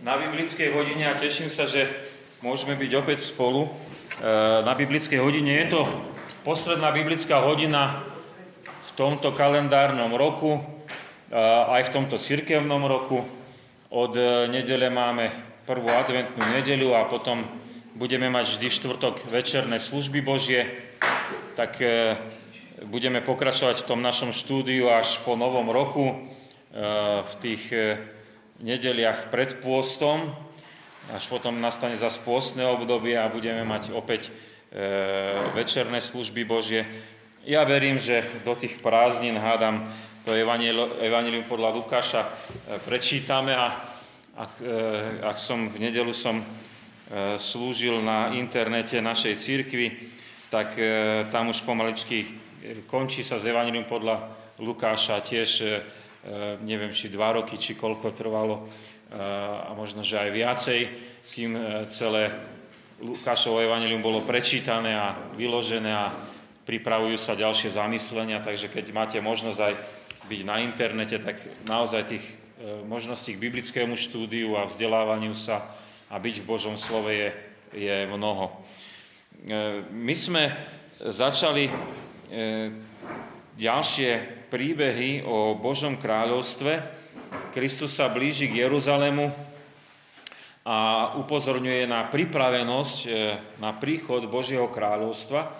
na biblickej hodine a teším sa, že môžeme byť opäť spolu e, na biblickej hodine. Je to posledná biblická hodina v tomto kalendárnom roku, e, aj v tomto cirkevnom roku. Od e, nedele máme prvú adventnú nedelu a potom budeme mať vždy štvrtok večerné služby Božie. Tak budeme pokračovať v tom našom štúdiu až po novom roku v tých nedeliach pred pôstom, až potom nastane za pôstne obdobie a budeme mať opäť e, večerné služby Božie. Ja verím, že do tých prázdnin hádam to Evangelium podľa Lukáša e, prečítame a ak, e, ak som v nedelu som slúžil na internete našej církvy, tak tam už pomaličky končí sa z Evangelium podľa Lukáša tiež neviem, či dva roky, či koľko trvalo, eh, a možno, že aj viacej, kým eh, celé Lukášovo evanelium bolo prečítané a vyložené a pripravujú sa ďalšie zamyslenia, takže keď máte možnosť aj byť na internete, tak naozaj tých možností k biblickému štúdiu a vzdelávaniu sa a byť v Božom slove je, je mnoho. My sme začali ďalšie príbehy o Božom kráľovstve. Kristus sa blíži k Jeruzalému a upozorňuje na pripravenosť e, na príchod Božieho kráľovstva. E,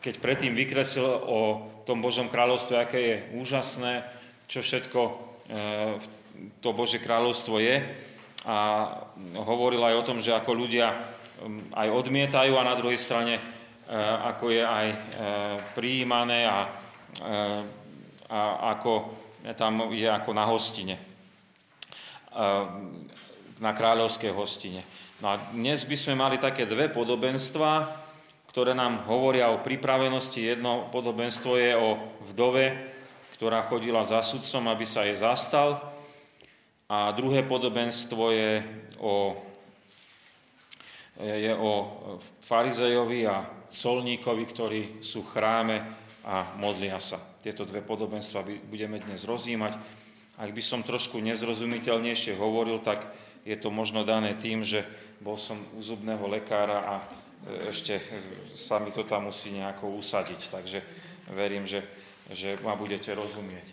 keď predtým vykreslil o tom Božom kráľovstve, aké je úžasné, čo všetko e, to Božie kráľovstvo je. A hovoril aj o tom, že ako ľudia aj odmietajú a na druhej strane ako je aj prijímané a a ako tam je ako na hostine, na kráľovskej hostine. No a dnes by sme mali také dve podobenstva, ktoré nám hovoria o pripravenosti. Jedno podobenstvo je o vdove, ktorá chodila za sudcom, aby sa jej zastal. A druhé podobenstvo je o, je o farizejovi a colníkovi, ktorí sú v chráme a modlia sa. Tieto dve podobenstva budeme dnes rozímať. Ak by som trošku nezrozumiteľnejšie hovoril, tak je to možno dané tým, že bol som u zubného lekára a e, ešte sa mi to tam musí nejako usadiť. Takže verím, že, že ma budete rozumieť.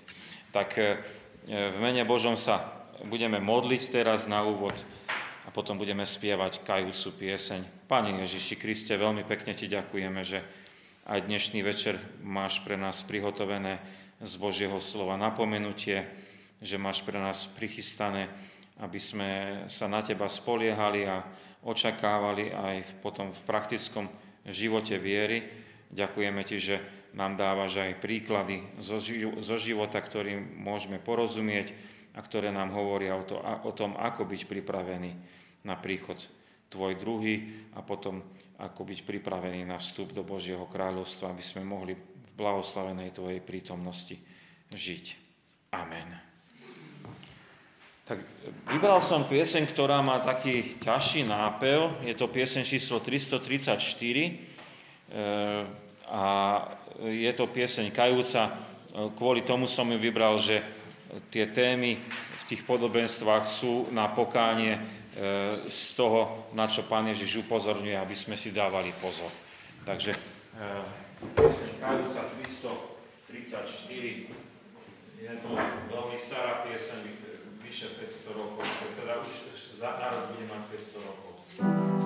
Tak e, v mene Božom sa budeme modliť teraz na úvod a potom budeme spievať kajúcu pieseň. Pane Ježiši Kriste, veľmi pekne Ti ďakujeme, že aj dnešný večer máš pre nás prihotovené z Božieho slova napomenutie, že máš pre nás prichystané, aby sme sa na Teba spoliehali a očakávali aj potom v praktickom živote viery. Ďakujeme Ti, že nám dávaš aj príklady zo života, ktorým môžeme porozumieť a ktoré nám hovoria o, to, o tom, ako byť pripravený na príchod Tvoj druhý a potom ako byť pripravený na vstup do Božieho kráľovstva, aby sme mohli v blahoslavenej Tvojej prítomnosti žiť. Amen. Tak vybral som pieseň, ktorá má taký ťažší nápev. Je to pieseň číslo 334 e, a je to pieseň kajúca. Kvôli tomu som ju vybral, že tie témy v tých podobenstvách sú na pokánie z toho, na čo Pán Ježiš upozorňuje, aby sme si dávali pozor. Takže pieseň Kajúca 334 je to veľmi stará pieseň, vyše 500 rokov, teda už národ bude mať 500 rokov.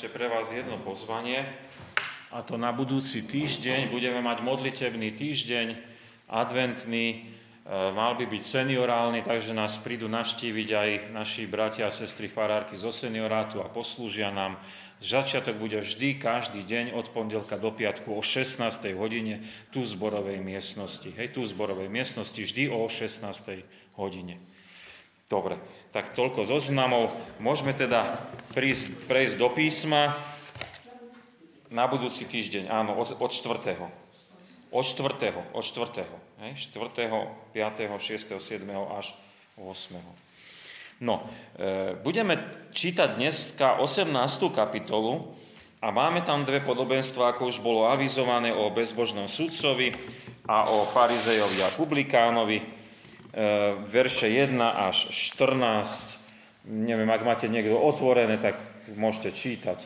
Ešte pre vás jedno pozvanie. A to na budúci týždeň budeme mať modlitebný týždeň, adventný, e, mal by byť seniorálny, takže nás prídu navštíviť aj naši bratia a sestry farárky zo seniorátu a poslúžia nám. Začiatok bude vždy, každý deň od pondelka do piatku o 16. hodine tu v zborovej miestnosti. Hej, tu v zborovej miestnosti vždy o 16. hodine. Dobre, tak toľko zoznamov. Môžeme teda prísť, prejsť do písma na budúci týždeň, áno, od, od 4. Od 4. Od 4. Hej, 4. 5. 6. 7. až 8. No, e, budeme čítať dneska 18. kapitolu a máme tam dve podobenstva, ako už bolo avizované o bezbožnom sudcovi a o farizejovi a publikánovi. E, verše 1 až 14. Neviem, ak máte niekto otvorené, tak môžete čítať.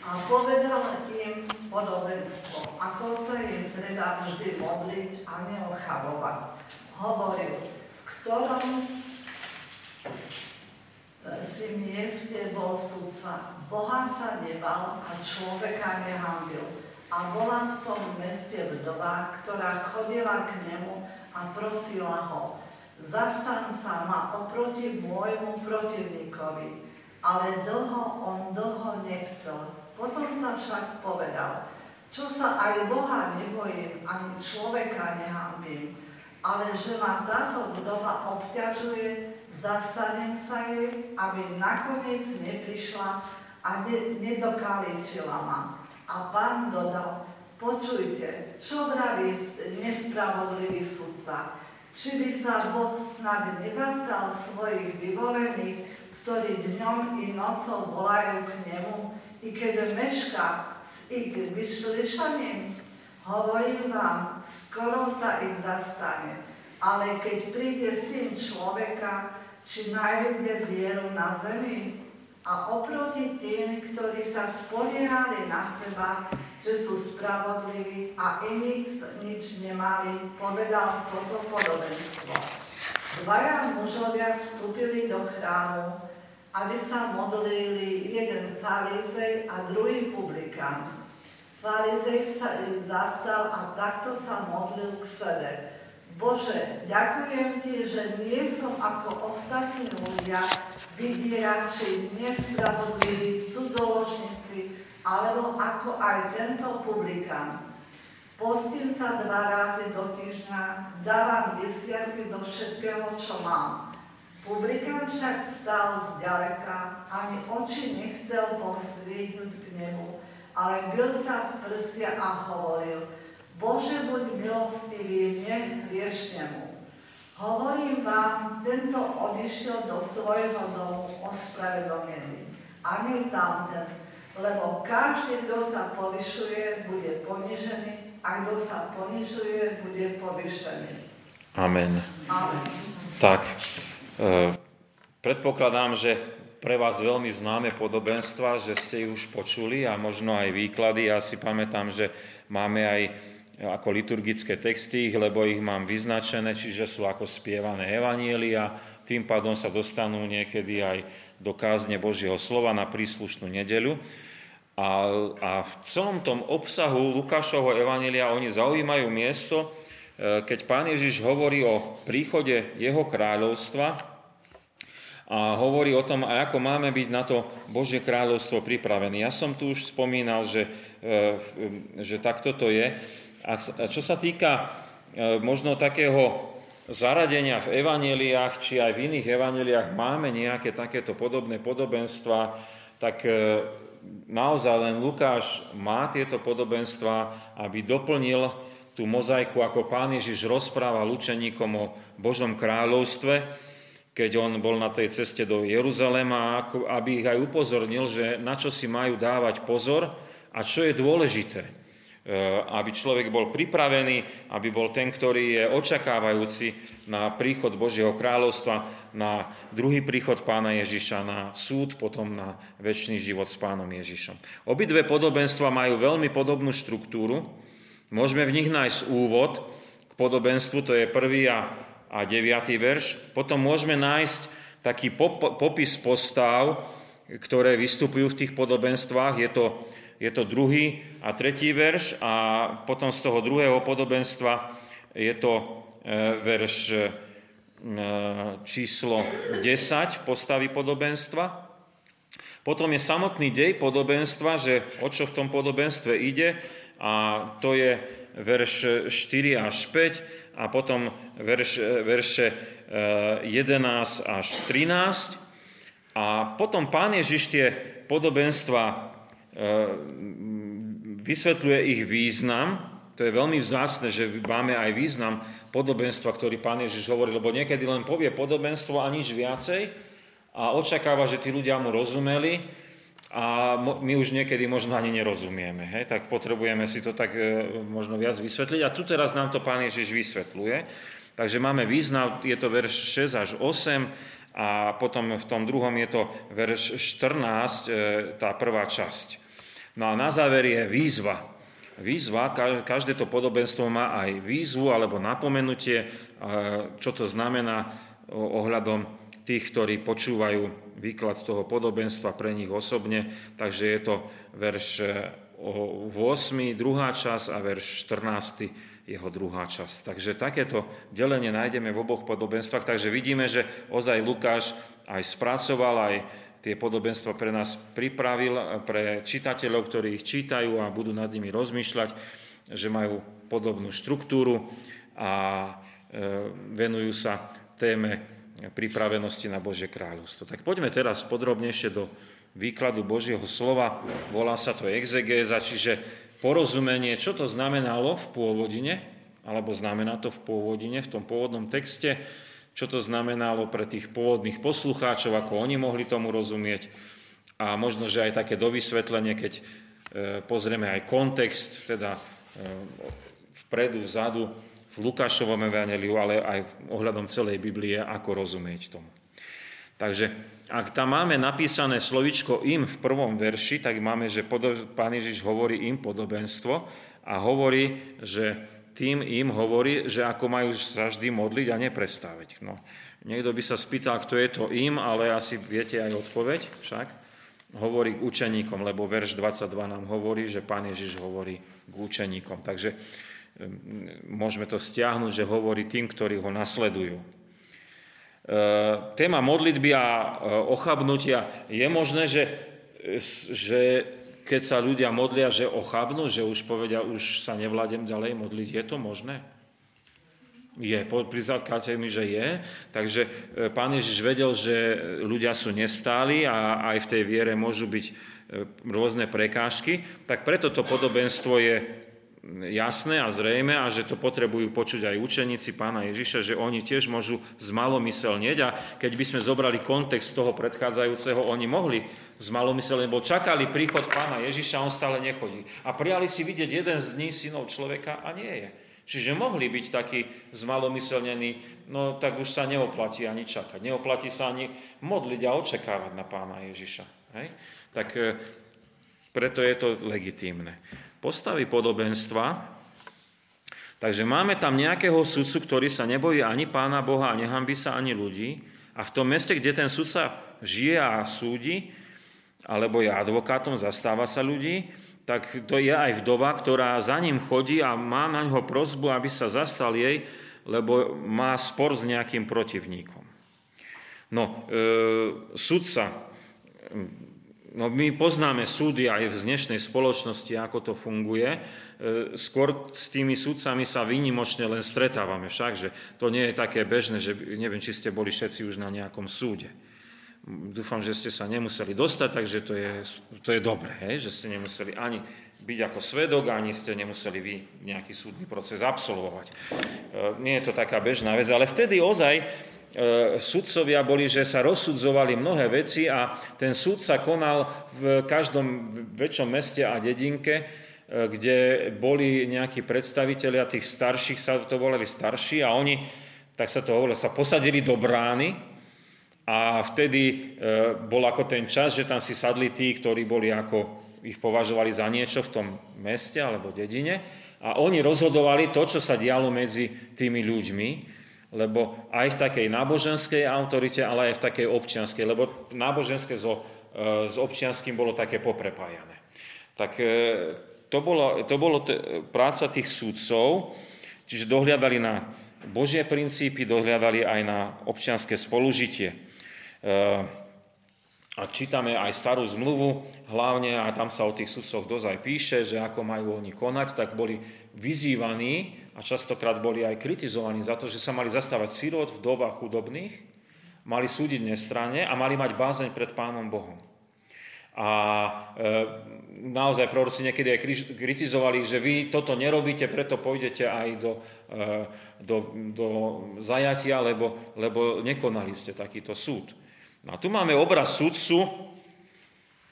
A povedal im podobenstvo, ako sa im treba vždy modliť a neochabovať. Hovoril, v ktorom si mieste bol sudca. Boha sa nebal a človeka nehambil. A bola v tom meste vdova, ktorá chodila k nemu a prosila ho, zastan sa ma oproti môjmu protivníkovi. Ale dlho on dlho nechcel. Potom sa však povedal, čo sa aj Boha nebojím, ani človeka nehambím, ale že ma táto budova obťažuje, zastanem sa jej, aby nakoniec neprišla a ne, nedokaličila ma. A pán dodal, počujte, čo vraví nespravodlivý sudca, či by sa Boh snad nezastal svojich vyvolených, ktorí dňom i nocou volajú k nemu, i keď meška s ich vyšlišaním? Hovorím vám, skoro sa ich zastane. Ale keď príde syn človeka, či nájde vieru na zemi? A oproti tým, ktorí sa spoliehali na seba, že sú spravodliví a iní nič nemali, povedal toto podobenstvo. Dvaja mužovia vstúpili do chrámu, aby sa modlili jeden farizej a druhý publikán. Farizej sa im zastal a takto sa modlil k sebe. Bože, ďakujem Ti, že nie som ako ostatní ľudia, vydierači, nespravodliví, cudzoložníci, alebo ako aj tento publikán. Postím sa dva razy do týždňa, dávam desiatky zo všetkého, čo mám. Publikán však stál zďaleka, ani oči nechcel pozdvihnúť k nemu, ale byl sa v prsia a hovoril, Bože, buď milostivý mne, hriešnemu. Hovorím vám, tento odišiel do svojho domu ospravedlnený, a nie tamten, lebo každý, kto sa povyšuje, bude ponižený a kto sa ponižuje, bude povyšený. Amen. Amen. Tak, e, predpokladám, že pre vás veľmi známe podobenstva, že ste ich už počuli a možno aj výklady. Ja si pamätám, že máme aj ako liturgické texty, lebo ich mám vyznačené, čiže sú ako spievané evanielia, tým pádom sa dostanú niekedy aj do kázne Božieho slova na príslušnú nedeľu. A, a v celom tom obsahu Lukášovho evanelia oni zaujímajú miesto, e, keď pán Ježiš hovorí o príchode jeho kráľovstva a hovorí o tom, ako máme byť na to Božie kráľovstvo pripravení. Ja som tu už spomínal, že, e, že takto to je. A čo sa týka e, možno takého zaradenia v evaneliách, či aj v iných evaneliách máme nejaké takéto podobné podobenstva, tak e, naozaj len Lukáš má tieto podobenstva, aby doplnil tú mozaiku, ako pán Ježiš rozpráva učeníkom o Božom kráľovstve, keď on bol na tej ceste do Jeruzalema, aby ich aj upozornil, že na čo si majú dávať pozor a čo je dôležité. Eh, aby človek bol pripravený, aby bol ten, ktorý je očakávajúci na príchod Božieho kráľovstva, na druhý príchod pána Ježiša, na súd, potom na väčší život s pánom Ježišom. Obidve podobenstva majú veľmi podobnú štruktúru. Môžeme v nich nájsť úvod k podobenstvu, to je prvý a, a deviatý verš. Potom môžeme nájsť taký pop, popis postav, ktoré vystupujú v tých podobenstvách. Je to, je to druhý a tretí verš a potom z toho druhého podobenstva je to e, verš e, číslo 10 postavy podobenstva. Potom je samotný dej podobenstva, že o čo v tom podobenstve ide a to je verš 4 až 5 a potom verš, verše 11 až 13 a potom pán Ježiš tie podobenstva e, vysvetľuje ich význam. To je veľmi vzácne, že máme aj význam podobenstva, ktorý pán Ježiš hovorí, lebo niekedy len povie podobenstvo a nič viacej a očakáva, že tí ľudia mu rozumeli a my už niekedy možno ani nerozumieme. Hej? Tak potrebujeme si to tak e, možno viac vysvetliť. A tu teraz nám to pán Ježiš vysvetľuje. Takže máme význam, je to verš 6 až 8, a potom v tom druhom je to verš 14, e, tá prvá časť. No a na záver je výzva. Výzva, každé to podobenstvo má aj výzvu alebo napomenutie, e, čo to znamená ohľadom tých, ktorí počúvajú výklad toho podobenstva pre nich osobne. Takže je to verš 8, e, druhá časť a verš 14 jeho druhá časť. Takže takéto delenie nájdeme v oboch podobenstvách, takže vidíme, že ozaj Lukáš aj spracoval, aj tie podobenstva pre nás pripravil, pre čitateľov, ktorí ich čítajú a budú nad nimi rozmýšľať, že majú podobnú štruktúru a e, venujú sa téme pripravenosti na Božie kráľovstvo. Tak poďme teraz podrobnejšie do výkladu Božieho slova. Volá sa to exegéza, čiže porozumenie, čo to znamenalo v pôvodine, alebo znamená to v pôvodine, v tom pôvodnom texte, čo to znamenalo pre tých pôvodných poslucháčov, ako oni mohli tomu rozumieť a možno, že aj také dovysvetlenie, keď e, pozrieme aj kontext, teda e, vpredu, vzadu, v Lukášovom evaneliu, ale aj ohľadom celej Biblie, ako rozumieť tomu. Takže ak tam máme napísané slovičko im v prvom verši, tak máme, že pán Ježiš hovorí im podobenstvo a hovorí, že tým im hovorí, že ako majú vždy modliť a neprestáviť. No, niekto by sa spýtal, kto je to im, ale asi viete aj odpoveď však. Hovorí k učeníkom, lebo verš 22 nám hovorí, že pán Ježiš hovorí k učeníkom. Takže môžeme to stiahnuť, že hovorí tým, ktorí ho nasledujú. E, téma modlitby a e, ochabnutia je možné, že, že keď sa ľudia modlia, že ochabnú, že už povedia, už sa nevládem ďalej modliť. Je to možné? Je, prizákate mi, že je. Takže pán Ježiš vedel, že ľudia sú nestáli a aj v tej viere môžu byť rôzne prekážky, tak preto to podobenstvo je jasné a zrejme a že to potrebujú počuť aj učeníci pána Ježiša, že oni tiež môžu zmalomyselnieť a keď by sme zobrali kontext toho predchádzajúceho, oni mohli zmalomyselnieť, lebo čakali príchod pána Ježiša a on stále nechodí. A prijali si vidieť jeden z dní synov človeka a nie je. Čiže mohli byť takí zmalomyselnení, no tak už sa neoplatí ani čakať. Neoplatí sa ani modliť a očakávať na pána Ježiša. Hej? Tak e, preto je to legitímne postavy podobenstva. Takže máme tam nejakého sudcu, ktorý sa nebojí ani pána Boha a nehambí sa ani ľudí. A v tom meste, kde ten sudca žije a súdi, alebo je advokátom, zastáva sa ľudí, tak to je aj vdova, ktorá za ním chodí a má na ňo prozbu, aby sa zastal jej, lebo má spor s nejakým protivníkom. No, e, sudca, No my poznáme súdy aj v dnešnej spoločnosti, ako to funguje. E, skôr s tými súdcami sa výnimočne len stretávame však, že to nie je také bežné, že neviem, či ste boli všetci už na nejakom súde. Dúfam, že ste sa nemuseli dostať, takže to je, to je dobré, hej? že ste nemuseli ani byť ako svedok, ani ste nemuseli vy nejaký súdny proces absolvovať. E, nie je to taká bežná vec, ale vtedy ozaj sudcovia boli, že sa rozsudzovali mnohé veci a ten súd sa konal v každom väčšom meste a dedinke, e, kde boli nejakí predstavitelia tých starších, sa to volali starší a oni, tak sa to hovorilo, sa posadili do brány a vtedy e, bol ako ten čas, že tam si sadli tí, ktorí boli ako, ich považovali za niečo v tom meste alebo dedine a oni rozhodovali to, čo sa dialo medzi tými ľuďmi lebo aj v takej náboženskej autorite, ale aj v takej občianskej, lebo náboženské so s občianským bolo také poprepájané. Tak to bolo, to bolo t- práca tých súdcov, čiže dohľadali na Božie princípy, dohľadali aj na občianské spolužitie. A čítame aj starú zmluvu, hlavne, a tam sa o tých sudcoch dosť aj píše, že ako majú oni konať, tak boli vyzývaní a častokrát boli aj kritizovaní za to, že sa mali zastávať vdov a chudobných, mali súdiť nestranne a mali mať bázeň pred Pánom Bohom. A e, naozaj proroci niekedy aj kritizovali, že vy toto nerobíte, preto pôjdete aj do, e, do, do zajatia, lebo, lebo nekonali ste takýto súd. No a tu máme obraz sudcu,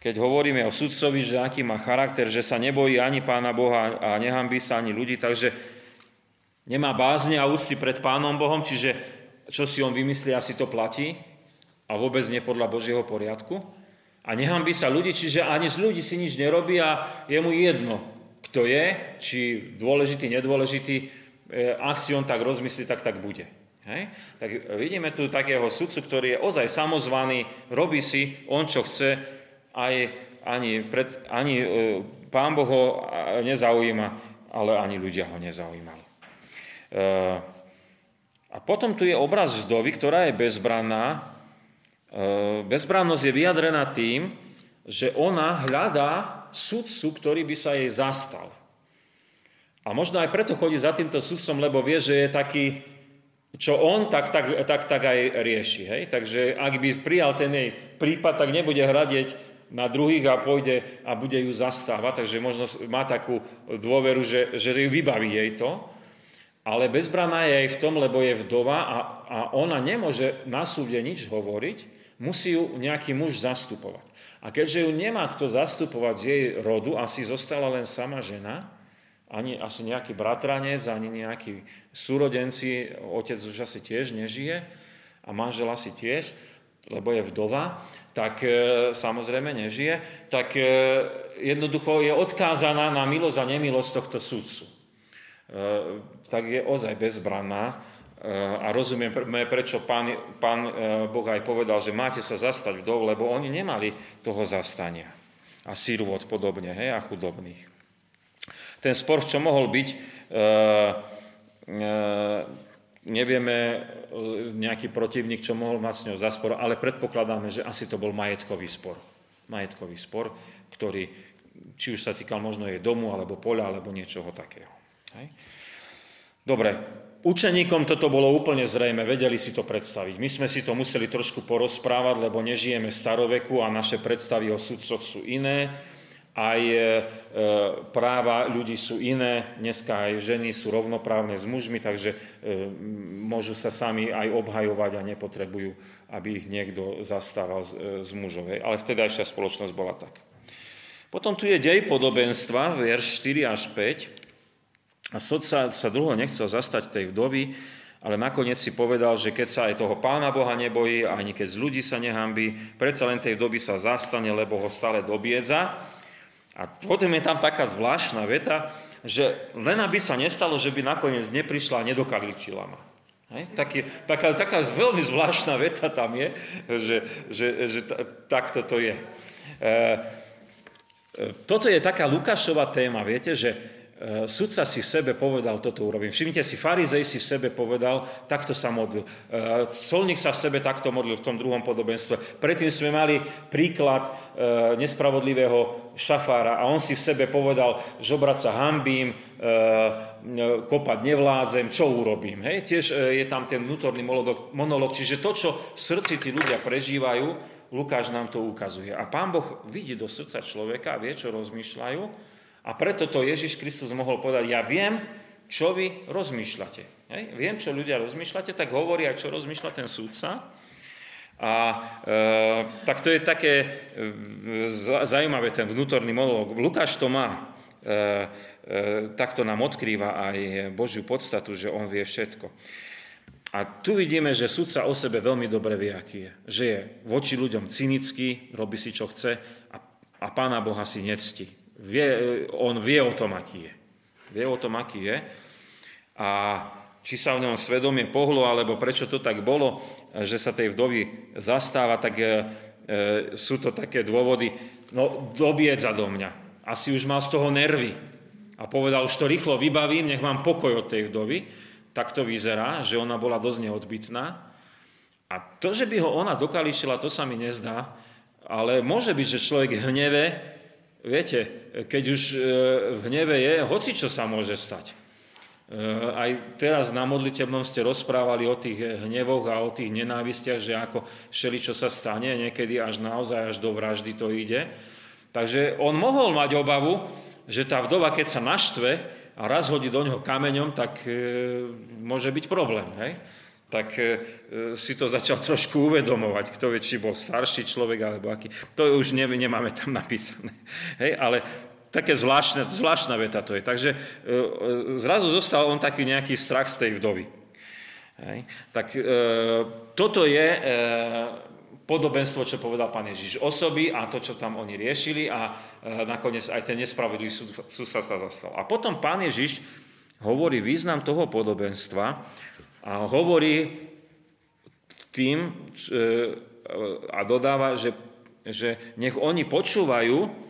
keď hovoríme o sudcovi, že aký má charakter, že sa nebojí ani pána Boha a nehambí sa ani ľudí, takže nemá bázne a ústy pred pánom Bohom, čiže čo si on vymyslí, asi to platí a vôbec nie podľa Božieho poriadku. A nehambí sa ľudí, čiže ani z ľudí si nič nerobí a je mu jedno, kto je, či dôležitý, nedôležitý, e, ak si on tak rozmyslí, tak tak bude. Hej? Tak vidíme tu takého sudcu, ktorý je ozaj samozvaný, robí si on, čo chce, aj ani, pred, ani e, pán Boh ho nezaujíma, ale ani ľudia ho nezaujímali. E, a potom tu je obraz vzdovy, ktorá je bezbranná. E, bezbrannosť je vyjadrená tým, že ona hľadá sudcu, ktorý by sa jej zastal. A možno aj preto chodí za týmto sudcom, lebo vie, že je taký čo on, tak, tak, tak, tak aj rieši. Hej? Takže ak by prijal ten jej prípad, tak nebude hradeť na druhých a pôjde a bude ju zastávať, takže možno má takú dôveru, že, že ju vybaví jej to. Ale bezbraná je aj v tom, lebo je vdova a, a ona nemôže na súde nič hovoriť, musí ju nejaký muž zastupovať. A keďže ju nemá kto zastupovať z jej rodu, asi zostala len sama žena, ani asi nejaký bratranec, ani nejakí súrodenci, otec už asi tiež nežije a manžel asi tiež, lebo je vdova, tak e, samozrejme nežije, tak e, jednoducho je odkázaná na milosť a nemilosť tohto súdcu. E, tak je ozaj bezbranná e, a rozumieme, prečo pán, pán e, Boh aj povedal, že máte sa zastať vdov, lebo oni nemali toho zastania. A sírvot podobne, hej, a chudobných. Ten spor, čo mohol byť, nevieme nejaký protivník, čo mohol mať s ňou za spor, ale predpokladáme, že asi to bol majetkový spor. Majetkový spor, ktorý či už sa týkal možno jej domu, alebo poľa, alebo niečoho takého. Hej. Dobre, učeníkom toto bolo úplne zrejme, vedeli si to predstaviť. My sme si to museli trošku porozprávať, lebo nežijeme staroveku a naše predstavy o sudcoch sú iné aj e, práva ľudí sú iné, dneska aj ženy sú rovnoprávne s mužmi, takže e, môžu sa sami aj obhajovať a nepotrebujú, aby ich niekto zastával z, e, z mužovej. Ale vtedajšia spoločnosť bola tak. Potom tu je dej podobenstva, verš 4 až 5. A sod sa, dlho nechcel zastať tej vdovy, ale nakoniec si povedal, že keď sa aj toho pána Boha nebojí, ani keď z ľudí sa nehambí, predsa len tej doby sa zastane, lebo ho stále dobiedza a potom je tam taká zvláštna veta, že len aby sa nestalo, že by nakoniec neprišla a nedokaličila ma. Hej? Taký, taká, taká veľmi zvláštna veta tam je, že, že, že t- takto to je. E, e, toto je taká Lukášová téma, viete, že sudca si v sebe povedal, toto urobím. Všimnite si, farizej si v sebe povedal, takto sa modlil. E, colník sa v sebe takto modlil v tom druhom podobenstve. Predtým sme mali príklad e, nespravodlivého šafára a on si v sebe povedal, žobrať sa hambím, kopať nevládzem, čo urobím. Hej? Tiež je tam ten vnútorný monolog. Čiže to, čo v srdci tí ľudia prežívajú, Lukáš nám to ukazuje. A pán Boh vidí do srdca človeka, vie, čo rozmýšľajú a preto to Ježiš Kristus mohol povedať, ja viem, čo vy rozmýšľate. Hej? Viem, čo ľudia rozmýšľate, tak hovorí aj, čo rozmýšľa ten súdca. A e, tak to je také e, zaujímavé, ten vnútorný monolog. Lukáš to má. E, e, takto nám odkrýva aj Božiu podstatu, že on vie všetko. A tu vidíme, že sudca o sebe veľmi dobre vie, aký je. Že je voči ľuďom cynický, robí si, čo chce a, a Pána Boha si necti. Vie, on vie o tom, aký je. Vie o tom, aký je. A či sa v ňom svedomie pohlo, alebo prečo to tak bolo, že sa tej vdovy zastáva, tak e, sú to také dôvody, no dobiedza do mňa. Asi už mal z toho nervy. A povedal, už to rýchlo vybavím, nech mám pokoj od tej vdovy. Tak to vyzerá, že ona bola dosť neodbitná. A to, že by ho ona dokališila, to sa mi nezdá. Ale môže byť, že človek hneve, viete, keď už e, v hneve je, hoci čo sa môže stať. E, aj teraz na modlitebnom ste rozprávali o tých hnevoch a o tých nenávistiach, že ako šeli, čo sa stane, niekedy až naozaj až do vraždy to ide. Takže on mohol mať obavu, že tá vdova, keď sa naštve a raz hodí do ňoho kameňom, tak e, môže byť problém. Hej? Tak e, si to začal trošku uvedomovať, kto vie, či bol starší človek alebo aký. To už ne, nemáme tam napísané. Hej? Ale také zvláštne, zvláštna veta to je. Takže e, e, zrazu zostal on taký nejaký strach z tej vdovy. Hej. Tak e, toto je e, podobenstvo, čo povedal pán Ježiš osoby a to, čo tam oni riešili a e, nakoniec aj ten nespravodlivý susad sa zastal. A potom pán Ježiš hovorí význam toho podobenstva a hovorí tým e, a dodáva, že, že nech oni počúvajú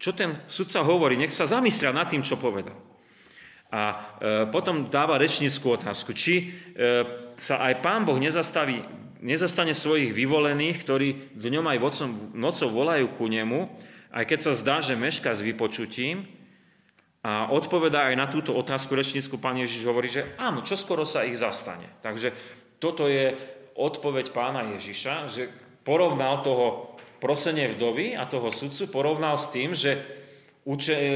čo ten sudca hovorí, nech sa zamyslia nad tým, čo povedal. A e, potom dáva rečnickú otázku, či e, sa aj pán Boh nezastaví, nezastane svojich vyvolených, ktorí dňom aj nocou volajú ku nemu, aj keď sa zdá, že meška s vypočutím. A odpovedá aj na túto otázku rečnícku pán Ježiš hovorí, že áno, čo skoro sa ich zastane. Takže toto je odpoveď pána Ježiša, že porovnal toho prosenie vdovy a toho sudcu porovnal s tým, že uče, e,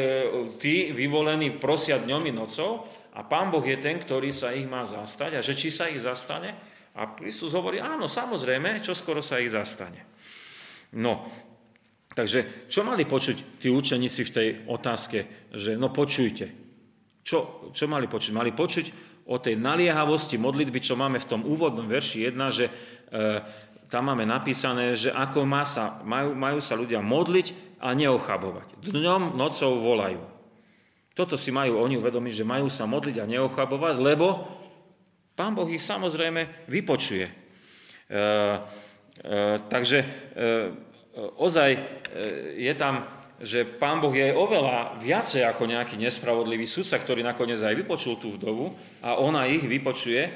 tí vyvolení prosia dňom i nocou a pán Boh je ten, ktorý sa ich má zastať a že či sa ich zastane. A Kristus hovorí, áno, samozrejme, čo skoro sa ich zastane. No, takže čo mali počuť tí učeníci v tej otázke, že no počujte. Čo, čo mali počuť? Mali počuť o tej naliehavosti modlitby, čo máme v tom úvodnom verši 1, že e, tam máme napísané, že ako má sa, majú, majú sa ľudia modliť a neochabovať. Dňom, nocou volajú. Toto si majú oni uvedomiť, že majú sa modliť a neochabovať, lebo Pán Boh ich samozrejme vypočuje. E, e, takže e, ozaj e, je tam, že Pán Boh je oveľa viacej ako nejaký nespravodlivý sudca, ktorý nakoniec aj vypočul tú vdovu a ona ich vypočuje,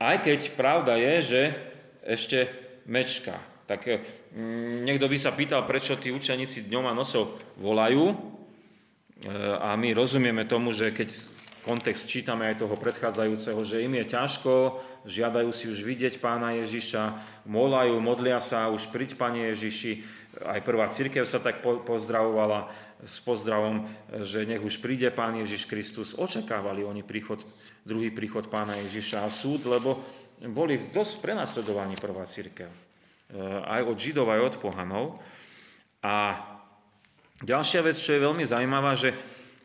aj keď pravda je, že ešte mečka. Tak mm, niekto by sa pýtal, prečo tí učeníci dňom a nosou volajú. Eh, a my rozumieme tomu, že keď kontext čítame aj toho predchádzajúceho, že im je ťažko, žiadajú si už vidieť pána Ježiša, volajú, modlia sa, už priď, pane Ježiši. Aj prvá církev sa tak pozdravovala s pozdravom, že nech už príde pán Ježiš Kristus. Očakávali oni príchod, druhý príchod pána Ježiša a súd, lebo boli dosť prenasledovaní prvá církev. E, aj od Židov, aj od pohanov. A ďalšia vec, čo je veľmi zaujímavá, že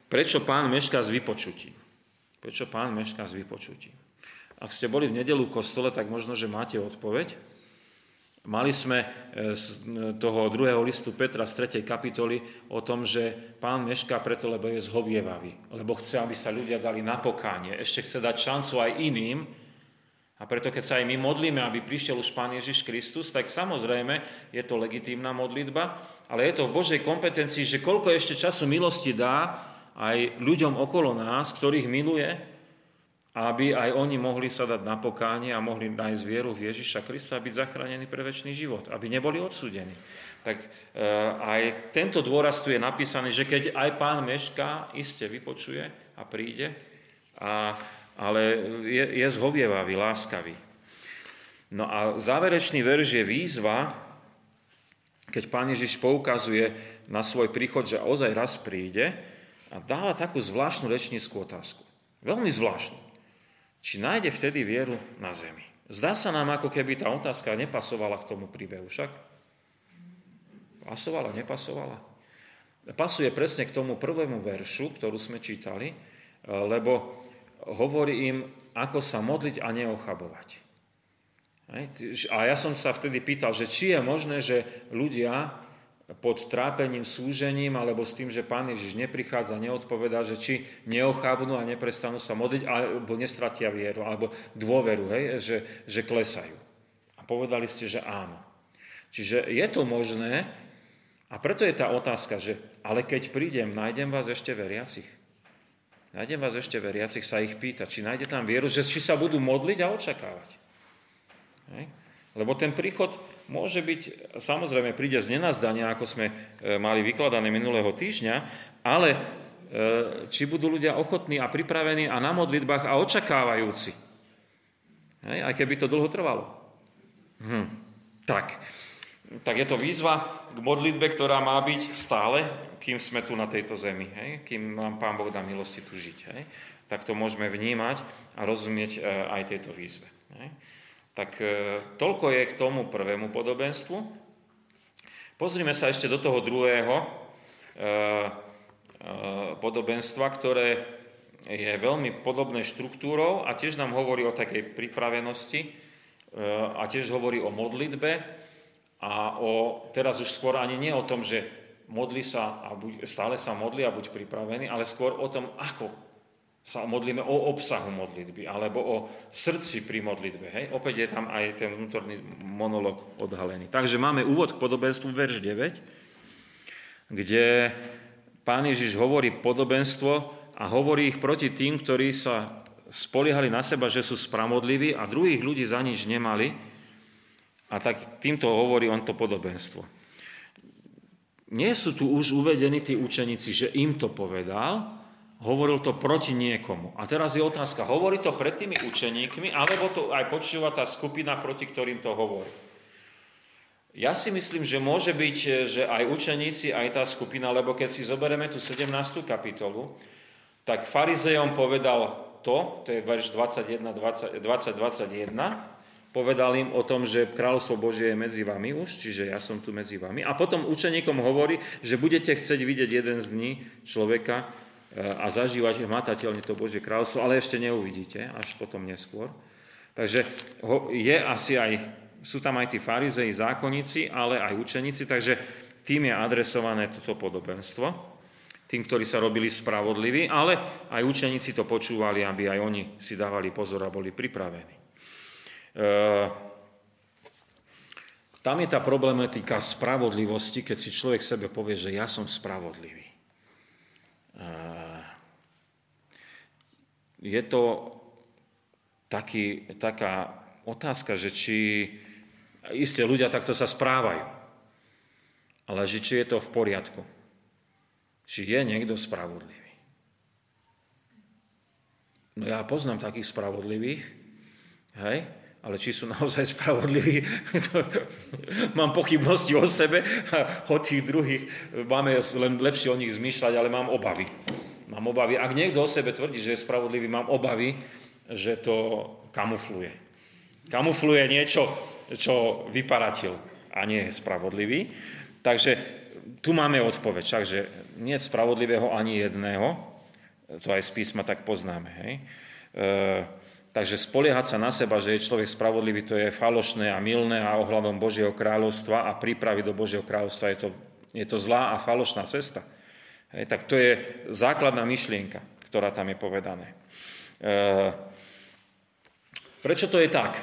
prečo pán mešká s vypočutím. Prečo pán mešká s vypočutím. Ak ste boli v nedelu v kostole, tak možno, že máte odpoveď. Mali sme e, z toho druhého listu Petra z 3. kapitoly o tom, že pán mešká preto, lebo je zhovievavý, lebo chce, aby sa ľudia dali na pokánie. Ešte chce dať šancu aj iným, a preto, keď sa aj my modlíme, aby prišiel už Pán Ježiš Kristus, tak samozrejme je to legitímna modlitba, ale je to v Božej kompetencii, že koľko ešte času milosti dá aj ľuďom okolo nás, ktorých miluje, aby aj oni mohli sa dať na pokánie a mohli nájsť vieru v Ježiša Krista a byť zachránení pre väčší život, aby neboli odsúdení. Tak e, aj tento dôraz tu je napísaný, že keď aj pán mešká, iste vypočuje a príde a ale je, je zhovievavý, láskavý. No a záverečný verš je výzva, keď pán Ježiš poukazuje na svoj príchod, že ozaj raz príde a dáva takú zvláštnu rečníckú otázku. Veľmi zvláštnu. Či nájde vtedy vieru na zemi. Zdá sa nám, ako keby tá otázka nepasovala k tomu príbehu, však? Pasovala, nepasovala? Pasuje presne k tomu prvému veršu, ktorú sme čítali, lebo hovorí im, ako sa modliť a neochabovať. A ja som sa vtedy pýtal, že či je možné, že ľudia pod trápením, súžením, alebo s tým, že Pán Ježiš neprichádza, neodpovedá, že či neochábnú a neprestanú sa modliť, alebo nestratia vieru, alebo dôveru, hej, že, že klesajú. A povedali ste, že áno. Čiže je to možné a preto je tá otázka, že ale keď prídem, nájdem vás ešte veriacich. Nájdem vás ešte veriacich, sa ich pýta, či nájde tam vieru, že či sa budú modliť a očakávať. Hej? Lebo ten príchod môže byť, samozrejme príde z nenazdania, ako sme e, mali vykladané minulého týždňa, ale e, či budú ľudia ochotní a pripravení a na modlitbách a očakávajúci. Hej? Aj keby to dlho trvalo. Hm. Tak. tak je to výzva k modlitbe, ktorá má byť stále, kým sme tu na tejto zemi, hej? kým nám Pán Boh dá milosti tu žiť. Hej? Tak to môžeme vnímať a rozumieť e, aj tejto výzve. Hej? Tak e, toľko je k tomu prvému podobenstvu. Pozrime sa ešte do toho druhého e, e, podobenstva, ktoré je veľmi podobné štruktúrou a tiež nám hovorí o takej pripravenosti a tiež hovorí o modlitbe a o, teraz už skôr ani nie o tom, že modli sa a buď, stále sa modli a buď pripravený, ale skôr o tom, ako sa modlíme o obsahu modlitby, alebo o srdci pri modlitbe. Hej? Opäť je tam aj ten vnútorný monolog odhalený. Takže máme úvod k podobenstvu, verš 9, kde pán Ježiš hovorí podobenstvo a hovorí ich proti tým, ktorí sa spoliehali na seba, že sú spravodliví a druhých ľudí za nič nemali. A tak týmto hovorí on to podobenstvo. Nie sú tu už uvedení tí učeníci, že im to povedal, hovoril to proti niekomu. A teraz je otázka, hovorí to pred tými učeníkmi, alebo to aj počúva tá skupina, proti ktorým to hovorí. Ja si myslím, že môže byť, že aj učeníci, aj tá skupina, lebo keď si zoberieme tú 17. kapitolu, tak farizejom povedal to, to je verš 21, 20, 20, 21, povedal im o tom, že kráľovstvo Božie je medzi vami už, čiže ja som tu medzi vami. A potom učeníkom hovorí, že budete chcieť vidieť jeden z dní človeka, a zažívať hmatateľne to Božie kráľovstvo, ale ešte neuvidíte, až potom neskôr. Takže je asi aj, sú tam aj tí farizei, zákonníci, ale aj učeníci, takže tým je adresované toto podobenstvo, tým, ktorí sa robili spravodliví, ale aj učeníci to počúvali, aby aj oni si dávali pozor a boli pripravení. E, tam je tá problematika spravodlivosti, keď si človek sebe povie, že ja som spravodlivý. Je to taký, taká otázka, že či isté ľudia takto sa správajú, ale že či je to v poriadku. Či je niekto spravodlivý. No ja poznám takých spravodlivých, hej, ale či sú naozaj spravodliví, mám pochybnosti o sebe a o tých druhých máme len lepšie o nich zmýšľať, ale mám obavy. Mám obavy. Ak niekto o sebe tvrdí, že je spravodlivý, mám obavy, že to kamufluje. Kamufluje niečo, čo vyparatil a nie je spravodlivý. Takže tu máme odpoveď. Takže nie spravodlivého ani jedného. To aj z písma tak poznáme. Hej? E, takže spoliehať sa na seba, že je človek spravodlivý, to je falošné a milné a ohľadom Božieho kráľovstva a prípravy do Božieho kráľovstva je to, je to zlá a falošná cesta. Hej, tak to je základná myšlienka, ktorá tam je povedané. E, prečo to je tak?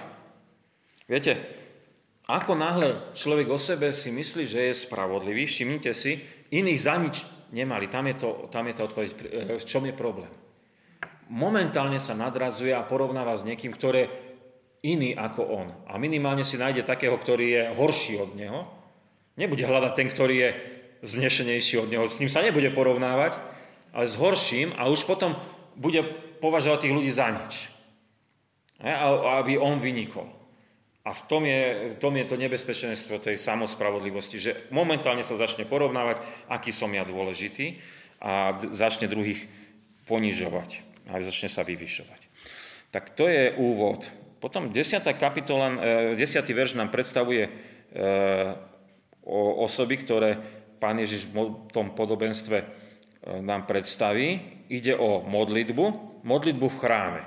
Viete, ako náhle človek o sebe si myslí, že je spravodlivý, všimnite si, iných za nič nemali. Tam je, to, tam je to odpoveď. E, v čom je problém? Momentálne sa nadrazuje a porovnáva s niekým, ktoré iný ako on. A minimálne si nájde takého, ktorý je horší od neho. Nebude hľadať ten, ktorý je znešenejší od neho. S ním sa nebude porovnávať, ale s horším a už potom bude považovať tých ľudí za nič. Aby on vynikol. A v tom je, v tom je to nebezpečenstvo tej samospravodlivosti, že momentálne sa začne porovnávať, aký som ja dôležitý a začne druhých ponižovať a začne sa vyvyšovať. Tak to je úvod. Potom 10. kapitola, 10. E, verš nám predstavuje e, o osoby, ktoré pán Ježiš v tom podobenstve e, nám predstaví. Ide o modlitbu, modlitbu v chráme.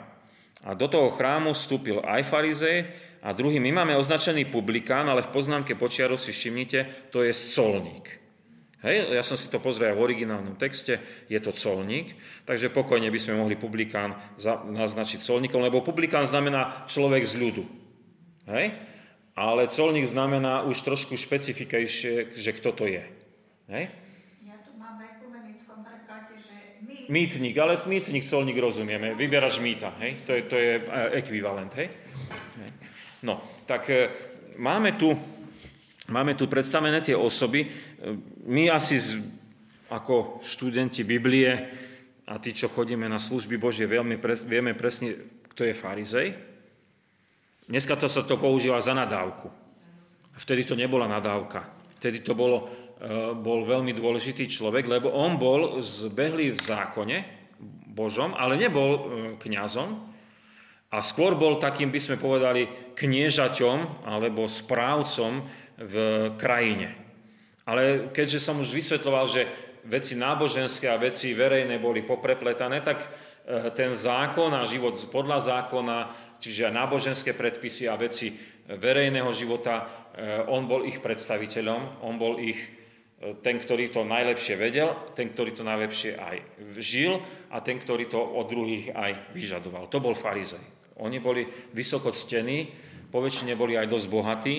A do toho chrámu vstúpil aj farizej a druhý. My máme označený publikán, ale v poznámke počiaru si všimnite, to je colník. Hej, ja som si to pozrel v originálnom texte, je to colník, takže pokojne by sme mohli publikán naznačiť colníkom, lebo publikán znamená človek z ľudu. Hej? ale colník znamená už trošku špecifikejšie, že kto to je. Hej? Ja tu mám v ekumenickom preklade, že my... Mýtnik, ale mýtnik, colník rozumieme. Vybieraš mýta, hej? To je, to je e, ekvivalent, hej? hej? No, tak e, máme tu, máme tu predstavené tie osoby. E, my asi z, ako študenti Biblie a tí, čo chodíme na služby Božie, veľmi pres, vieme presne, kto je farizej. Dneska to sa to používa za nadávku. Vtedy to nebola nadávka. Vtedy to bolo, bol veľmi dôležitý človek, lebo on bol zbehlý v zákone Božom, ale nebol e, kňazom a skôr bol takým, by sme povedali, kniežaťom alebo správcom v krajine. Ale keďže som už vysvetloval, že veci náboženské a veci verejné boli poprepletané, tak e, ten zákon a život podľa zákona čiže náboženské predpisy a veci verejného života, on bol ich predstaviteľom, on bol ich ten, ktorý to najlepšie vedel, ten, ktorý to najlepšie aj žil a ten, ktorý to od druhých aj vyžadoval. To bol farizej. Oni boli vysoko ctení, poväčšine boli aj dosť bohatí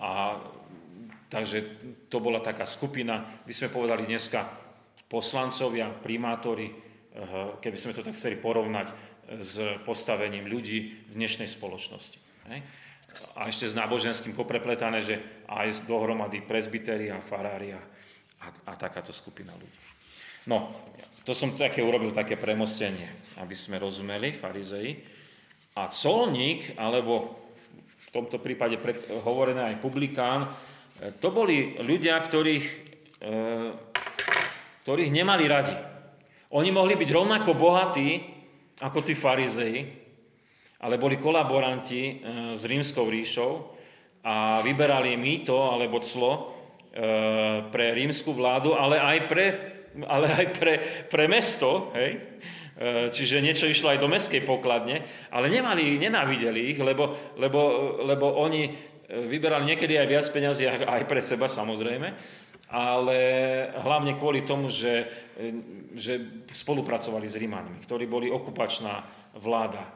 a, takže to bola taká skupina, by sme povedali dneska, poslancovia, primátori, keby sme to tak chceli porovnať, s postavením ľudí v dnešnej spoločnosti. A ešte s náboženským poprepletané, že aj dohromady presbytery a farári a, a takáto skupina ľudí. No, to som také urobil také premostenie, aby sme rozumeli, farizei. A colník, alebo v tomto prípade pred, hovorené aj publikán, e, to boli ľudia, ktorých, e, ktorých nemali radi. Oni mohli byť rovnako bohatí, ako tí farizei, ale boli kolaboranti e, s rímskou ríšou a vyberali mýto alebo clo e, pre rímsku vládu, ale aj pre, ale aj pre, pre mesto, hej? E, čiže niečo išlo aj do mestskej pokladne, ale nemali, nenávideli ich, lebo, lebo, lebo oni vyberali niekedy aj viac peňazí aj pre seba samozrejme, ale hlavne kvôli tomu, že, že spolupracovali s Rímanmi, ktorí boli okupačná vláda eh,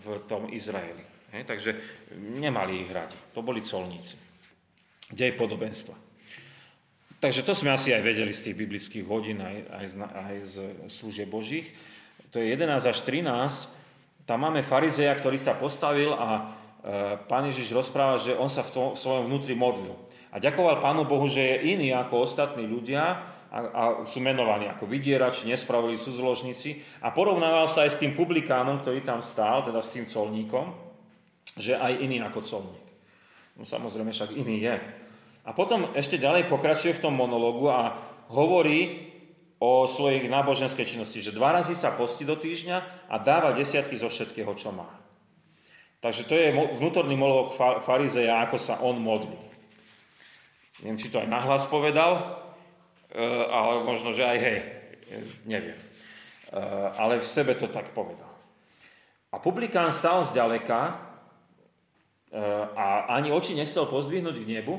v tom Izraeli. Hej, takže nemali ich radi. To boli colníci. Dej podobenstva. Takže to sme asi aj vedeli z tých biblických hodín, aj, aj, z, aj z služieb Božích. To je 11 až 13. Tam máme farizeja, ktorý sa postavil a e, pán Ježiš rozpráva, že on sa v, tom, v svojom vnútri modlil. A ďakoval Pánu Bohu, že je iný ako ostatní ľudia a, sú menovaní ako vydierači, nespravodliví cudzoložníci. A porovnával sa aj s tým publikánom, ktorý tam stál, teda s tým colníkom, že aj iný ako colník. No samozrejme, však iný je. A potom ešte ďalej pokračuje v tom monológu a hovorí o svojej náboženskej činnosti, že dva razy sa postí do týždňa a dáva desiatky zo všetkého, čo má. Takže to je vnútorný monolog farizeja, ako sa on modlí. Neviem, či to aj nahlas povedal, ale možno, že aj hej, neviem. E, ale v sebe to tak povedal. A publikán stal zďaleka e, a ani oči nechcel pozdvihnúť k nebu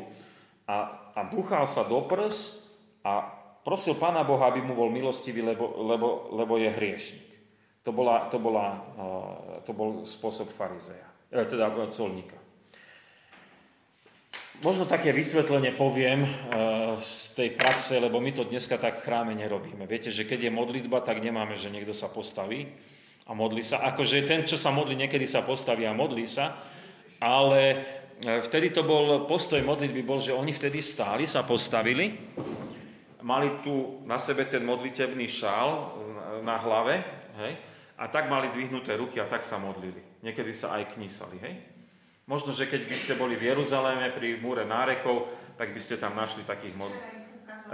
a, a búchal sa do prs a prosil Pána Boha, aby mu bol milostivý, lebo, lebo, lebo je hriešnik. To, bola, to, bola, to bol spôsob farizeja, teda colníka. Možno také vysvetlenie poviem eh, z tej praxe, lebo my to dneska tak v chráme nerobíme. Viete, že keď je modlitba, tak nemáme, že niekto sa postaví a modlí sa. Akože ten, čo sa modlí, niekedy sa postaví a modlí sa, ale eh, vtedy to bol, postoj modlitby bol, že oni vtedy stáli, sa postavili, mali tu na sebe ten modlitebný šál na hlave, hej, a tak mali dvihnuté ruky a tak sa modlili. Niekedy sa aj knísali, hej. Možno, že keď by ste boli v Jeruzaléme pri múre nárekov, tak by ste tam našli takých mod...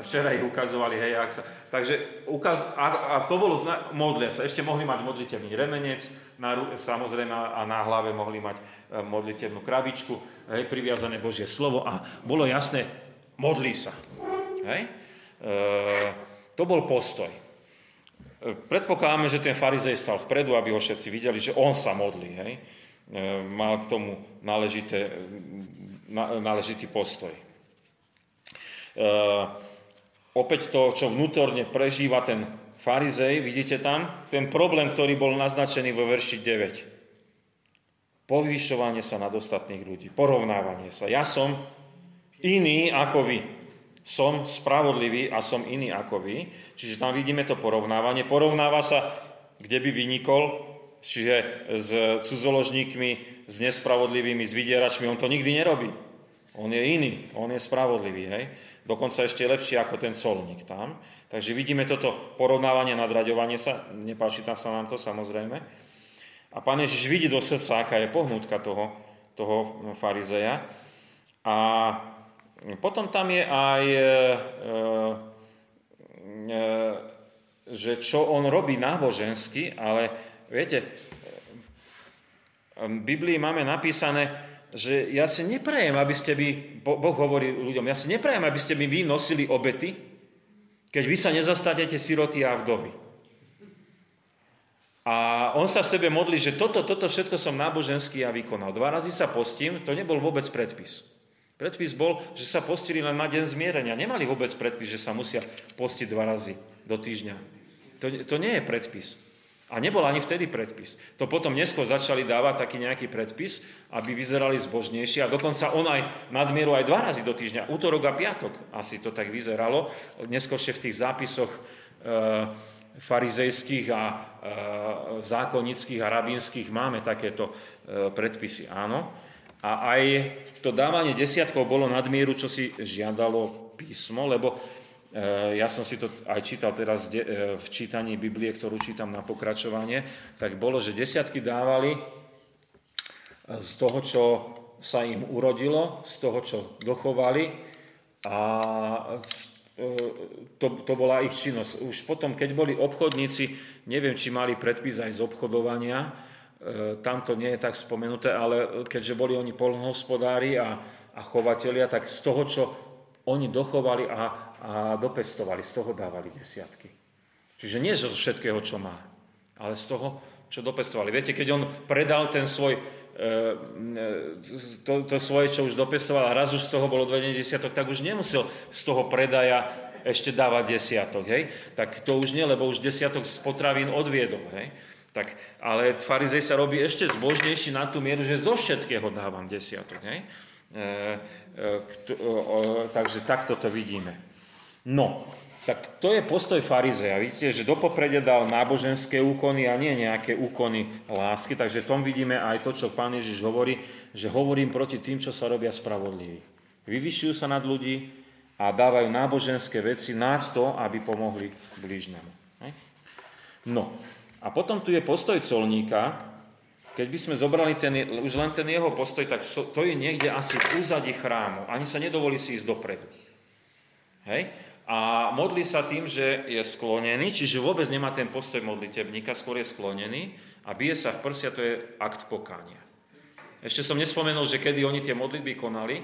Včera ich ukazovali, hej, ak sa... Takže ukaz... a, a to bolo zna... modlia sa. Ešte mohli mať modlitevný remenec, na, samozrejme, a na hlave mohli mať e, modlitevnú krabičku, hej, priviazané Božie slovo a bolo jasné, modlí sa. Hej? E, to bol postoj. E, predpokladáme, že ten farizej stal vpredu, aby ho všetci videli, že on sa modlí. Hej? E, mal k tomu náležité, náležitý postoj. E, opäť to, čo vnútorne prežíva ten farizej, vidíte tam, ten problém, ktorý bol naznačený vo verši Povyšovanie sa nad ostatných ľudí, porovnávanie sa. Ja som iný ako vy. Som spravodlivý a som iný ako vy. Čiže tam vidíme to porovnávanie. Porovnáva sa, kde by vynikol, čiže s cudzoložníkmi, s nespravodlivými, s vydieračmi. On to nikdy nerobí. On je iný, on je spravodlivý. Hej? Dokonca ešte lepší ako ten solník tam. Takže vidíme toto porovnávanie, nadraďovanie sa. Nepáči sa nám to samozrejme. A pán Ježiš vidí do srdca, aká je pohnutka toho, toho farizeja. A potom tam je aj, e, e, že čo on robí nábožensky, ale viete, v Biblii máme napísané, že ja si neprajem, aby ste by, Boh hovorí ľuďom, ja si neprajem, aby ste by vy nosili obety, keď vy sa nezastanete siroty a vdovy. A on sa v sebe modlí, že toto, toto všetko som náboženský ja vykonal. Dva razy sa postím, to nebol vôbec predpis. Predpis bol, že sa postili len na deň zmierenia. Nemali vôbec predpis, že sa musia postiť dva razy do týždňa. To, to nie je predpis. A nebol ani vtedy predpis. To potom neskôr začali dávať taký nejaký predpis, aby vyzerali zbožnejšie. A dokonca on aj nadmieru aj dva razy do týždňa, útorok a piatok. Asi to tak vyzeralo. Neskôršie v tých zápisoch e, farizejských a e, zákonických a rabínskych máme takéto e, predpisy. Áno. A aj to dávanie desiatkov bolo nadmieru, čo si žiadalo písmo, lebo Eh, ja som si to aj čítal teraz eh, v čítaní Biblie, ktorú čítam na pokračovanie, tak bolo, že desiatky dávali z toho, čo sa im urodilo, z toho, čo dochovali a eh, to, to bola ich činnosť. Už potom, keď boli obchodníci, neviem, či mali predpis aj z obchodovania, tam to nie je tak spomenuté, ale keďže boli oni polnohospodári a, a chovatelia, tak z toho, čo oni dochovali a a dopestovali, z toho dávali desiatky. Čiže nie zo všetkého, čo má, ale z toho, čo dopestovali. Viete, keď on predal ten svoj, e, e, to, to svoje, čo už dopestoval a raz už z toho bolo 20 desiatok, tak už nemusel z toho predaja ešte dávať desiatok, hej? Tak to už nie, lebo už desiatok z potravín odviedol, hej? Tak, ale farizej sa robí ešte zbožnejší na tú mieru, že zo všetkého dávam desiatok, hej? E, e, o, takže takto to vidíme. No, tak to je postoj farizeja. Vidíte, že do popredia dal náboženské úkony a nie nejaké úkony lásky. Takže tom vidíme aj to, čo pán Ježiš hovorí, že hovorím proti tým, čo sa robia spravodliví. Vyvyšujú sa nad ľudí a dávajú náboženské veci nad to, aby pomohli blížnemu. No, a potom tu je postoj colníka. Keď by sme zobrali ten, už len ten jeho postoj, tak to je niekde asi v úzadi chrámu. Ani sa nedovolí si ísť dopredu. Hej? A modlí sa tým, že je sklonený, čiže vôbec nemá ten postoj modlitebníka, skôr je sklonený a bije sa v prsia, to je akt pokánia. Ešte som nespomenul, že kedy oni tie modlitby konali,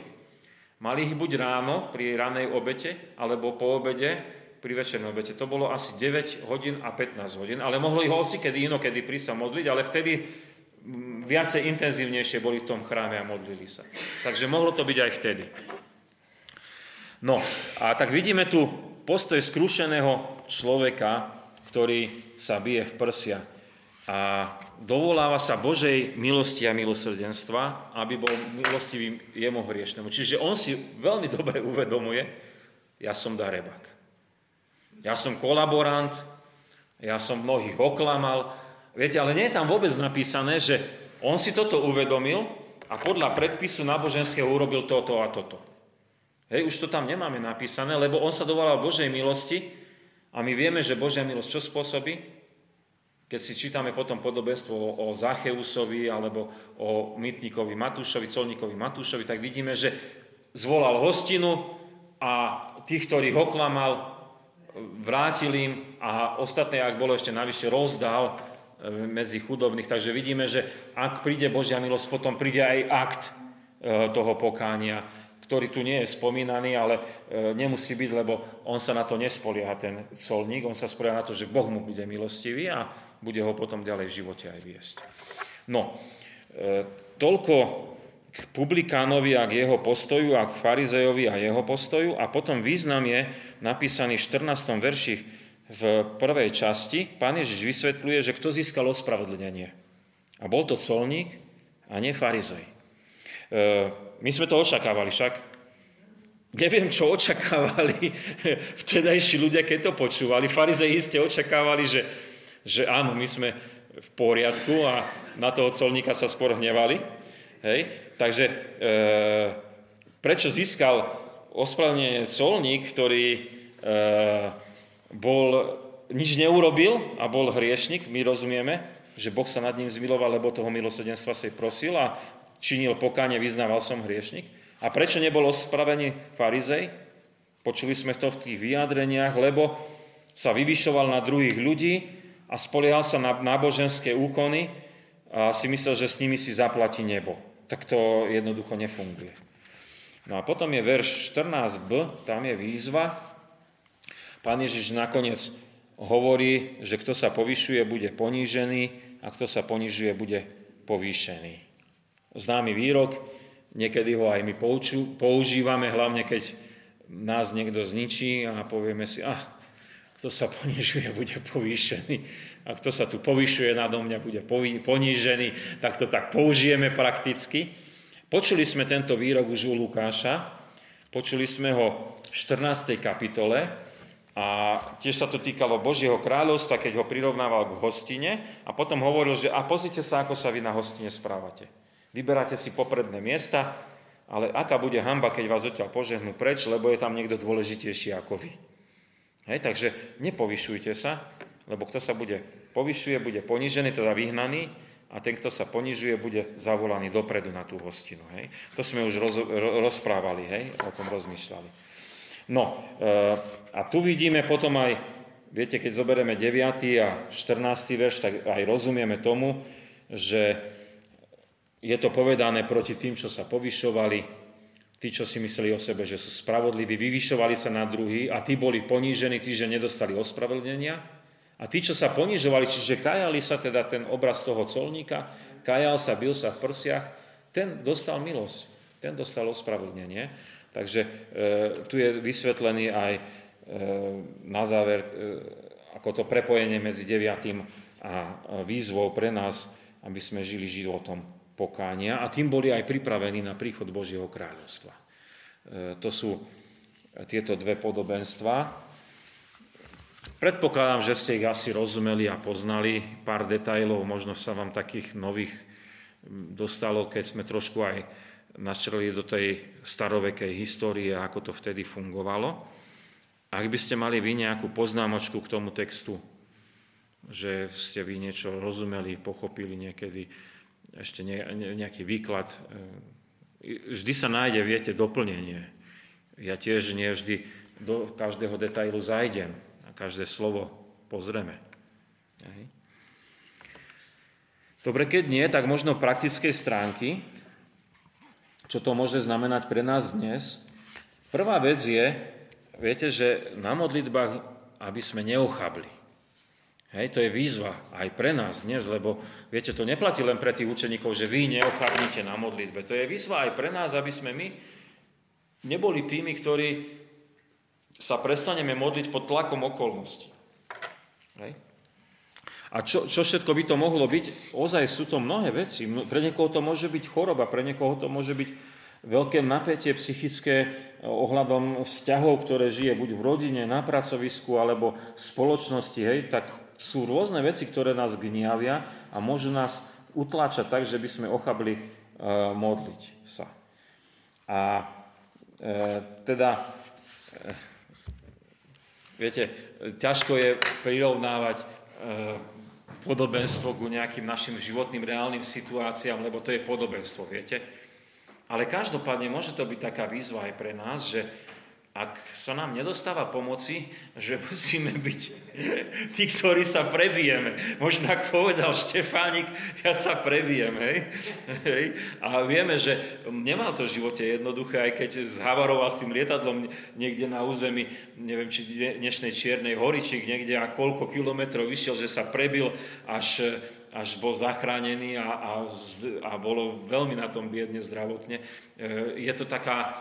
mali ich buď ráno pri ranej obete, alebo po obede pri večernej obete. To bolo asi 9 hodín a 15 hodín, ale mohlo ich hoci kedy inokedy prísť sa modliť, ale vtedy mm, viacej intenzívnejšie boli v tom chráme a modlili sa. Takže mohlo to byť aj vtedy. No a tak vidíme tu postoj skrušeného človeka, ktorý sa bije v prsia a dovoláva sa Božej milosti a milosrdenstva, aby bol milostivým jemu hriešnemu. Čiže on si veľmi dobre uvedomuje, ja som darebak. Ja som kolaborant, ja som mnohých oklamal. Viete, ale nie je tam vôbec napísané, že on si toto uvedomil a podľa predpisu náboženského urobil toto a toto. Hej, už to tam nemáme napísané, lebo on sa dovolal Božej milosti a my vieme, že Božia milosť čo spôsobí? Keď si čítame potom podobenstvo o, Zacheusovi alebo o mytníkovi Matúšovi, colníkovi Matúšovi, tak vidíme, že zvolal hostinu a tých, ktorých oklamal, vrátil im a ostatné, ak bolo ešte navyše, rozdal e, medzi chudobných. Takže vidíme, že ak príde Božia milosť, potom príde aj akt e, toho pokánia ktorý tu nie je spomínaný, ale e, nemusí byť, lebo on sa na to nespolieha, ten colník, on sa spolieha na to, že Boh mu bude milostivý a bude ho potom ďalej v živote aj viesť. No, e, toľko k publikánovi a k jeho postoju a k farizejovi a jeho postoju a potom význam je napísaný v 14. verši v prvej časti. Pán Ježiš vysvetľuje, že kto získal ospravedlnenie. A bol to colník, a nie farizej. E, my sme to očakávali však. Neviem, čo očakávali vtedajší ľudia, keď to počúvali. Farizei iste očakávali, že, že áno, my sme v poriadku a na toho colníka sa skôr hnevali. Hej? Takže e, prečo získal ospravedlnenie colník, ktorý e, bol, nič neurobil a bol hriešnik, my rozumieme, že Boh sa nad ním zmiloval, lebo toho milosedenstva sa prosil a činil pokáne, vyznával som hriešnik. A prečo nebol ospravený farizej? Počuli sme to v tých vyjadreniach, lebo sa vyvyšoval na druhých ľudí a spoliehal sa na náboženské úkony a si myslel, že s nimi si zaplatí nebo. Tak to jednoducho nefunguje. No a potom je verš 14b, tam je výzva. Pán Ježiš nakoniec hovorí, že kto sa povyšuje, bude ponížený a kto sa ponižuje, bude povýšený. Známy výrok, niekedy ho aj my používame, hlavne keď nás niekto zničí a povieme si, ah, kto sa ponižuje, bude povýšený. A kto sa tu povyšuje nado mňa, bude ponížený, tak to tak použijeme prakticky. Počuli sme tento výrok už u Lukáša, počuli sme ho v 14. kapitole, a tiež sa to týkalo Božieho kráľovstva, keď ho prirovnával k hostine a potom hovoril, že a pozrite sa, ako sa vy na hostine správate. Vyberáte si popredné miesta, ale aká bude hamba, keď vás odtiaľ požehnú preč, lebo je tam niekto dôležitejší ako vy. Hej, takže nepovyšujte sa, lebo kto sa bude povyšuje, bude ponížený, teda vyhnaný, a ten, kto sa ponižuje, bude zavolaný dopredu na tú hostinu. Hej. To sme už roz, rozprávali, hej, o tom rozmýšľali. No, e, a tu vidíme potom aj, viete, keď zoberieme 9. a 14. verš, tak aj rozumieme tomu, že je to povedané proti tým, čo sa povyšovali, tí, čo si mysleli o sebe, že sú spravodliví, vyvyšovali sa na druhý a tí boli ponížení, tí, že nedostali ospravedlnenia. A tí, čo sa ponižovali, čiže kajali sa teda ten obraz toho colníka, kajal sa, bil sa v prsiach, ten dostal milosť, ten dostal ospravedlnenie. Takže e, tu je vysvetlený aj e, na záver, e, ako to prepojenie medzi deviatým a výzvou pre nás, aby sme žili životom pokánia a tým boli aj pripravení na príchod Božieho kráľovstva. E, to sú tieto dve podobenstva. Predpokladám, že ste ich asi rozumeli a poznali. Pár detajlov možno sa vám takých nových dostalo, keď sme trošku aj načreli do tej starovekej histórie, ako to vtedy fungovalo. Ak by ste mali vy nejakú poznámočku k tomu textu, že ste vy niečo rozumeli, pochopili niekedy, ešte nejaký výklad, e, vždy sa nájde, viete, doplnenie. Ja tiež nie vždy do každého detailu zajdem a každé slovo pozrieme. Dobre, keď nie, tak možno praktickej stránky čo to môže znamenať pre nás dnes. Prvá vec je, viete, že na modlitbách, aby sme neochabli. Hej, to je výzva aj pre nás dnes, lebo viete, to neplatí len pre tých učeníkov, že vy neochabnite na modlitbe. To je výzva aj pre nás, aby sme my neboli tými, ktorí sa prestaneme modliť pod tlakom okolností. Hej. A čo, čo všetko by to mohlo byť? Ozaj sú to mnohé veci. Pre niekoho to môže byť choroba, pre niekoho to môže byť veľké napätie psychické eh, ohľadom vzťahov, ktoré žije buď v rodine, na pracovisku alebo v spoločnosti. Hej, tak sú rôzne veci, ktoré nás gniavia a môžu nás utláčať tak, že by sme ochabli e, modliť sa. A e, teda, e, viete, ťažko je prirovnávať podobenstvo ku nejakým našim životným reálnym situáciám, lebo to je podobenstvo, viete. Ale každopádne môže to byť taká výzva aj pre nás, že ak sa nám nedostáva pomoci, že musíme byť tí, ktorí sa prebijeme. Možno ak povedal Štefánik, ja sa prebijem, hej? hej? A vieme, že nemal to v živote jednoduché, aj keď zhavaroval s tým lietadlom niekde na území, neviem, či dnešnej Čiernej hory, či niekde a koľko kilometrov vyšiel, že sa prebil až až bol zachránený a, a, a bolo veľmi na tom biedne zdravotne. E, je to taká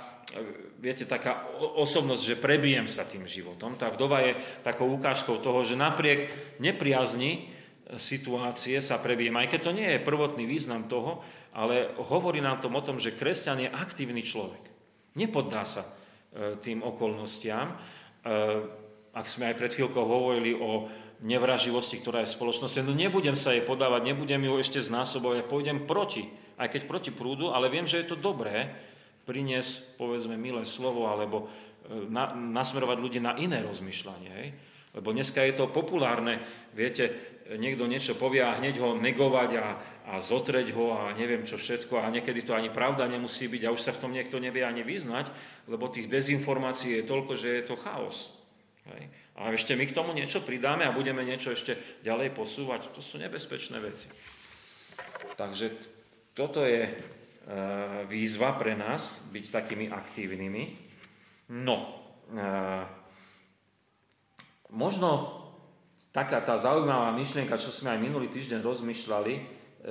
viete, taká osobnosť, že prebijem sa tým životom. Tá vdova je takou ukážkou toho, že napriek nepriazni situácie sa prebijem, aj keď to nie je prvotný význam toho, ale hovorí nám to o tom, že kresťan je aktívny človek. Nepoddá sa e, tým okolnostiam. E, ak sme aj pred chvíľkou hovorili o nevraživosti, ktorá je v spoločnosti, no nebudem sa jej podávať, nebudem ju ešte znásobovať, pôjdem proti, aj keď proti prúdu, ale viem, že je to dobré priniesť, povedzme, milé slovo, alebo e, na, nasmerovať ľudí na iné rozmýšľanie. Hej? Lebo dneska je to populárne, viete, niekto niečo povie a hneď ho negovať a, a zotreť ho a neviem čo všetko a niekedy to ani pravda nemusí byť a už sa v tom niekto nevie ani vyznať, lebo tých dezinformácií je toľko, že je to chaos. Hej. A ešte my k tomu niečo pridáme a budeme niečo ešte ďalej posúvať. To sú nebezpečné veci. Takže toto je výzva pre nás byť takými aktívnymi. No, e, možno taká tá zaujímavá myšlienka, čo sme aj minulý týždeň rozmýšľali e,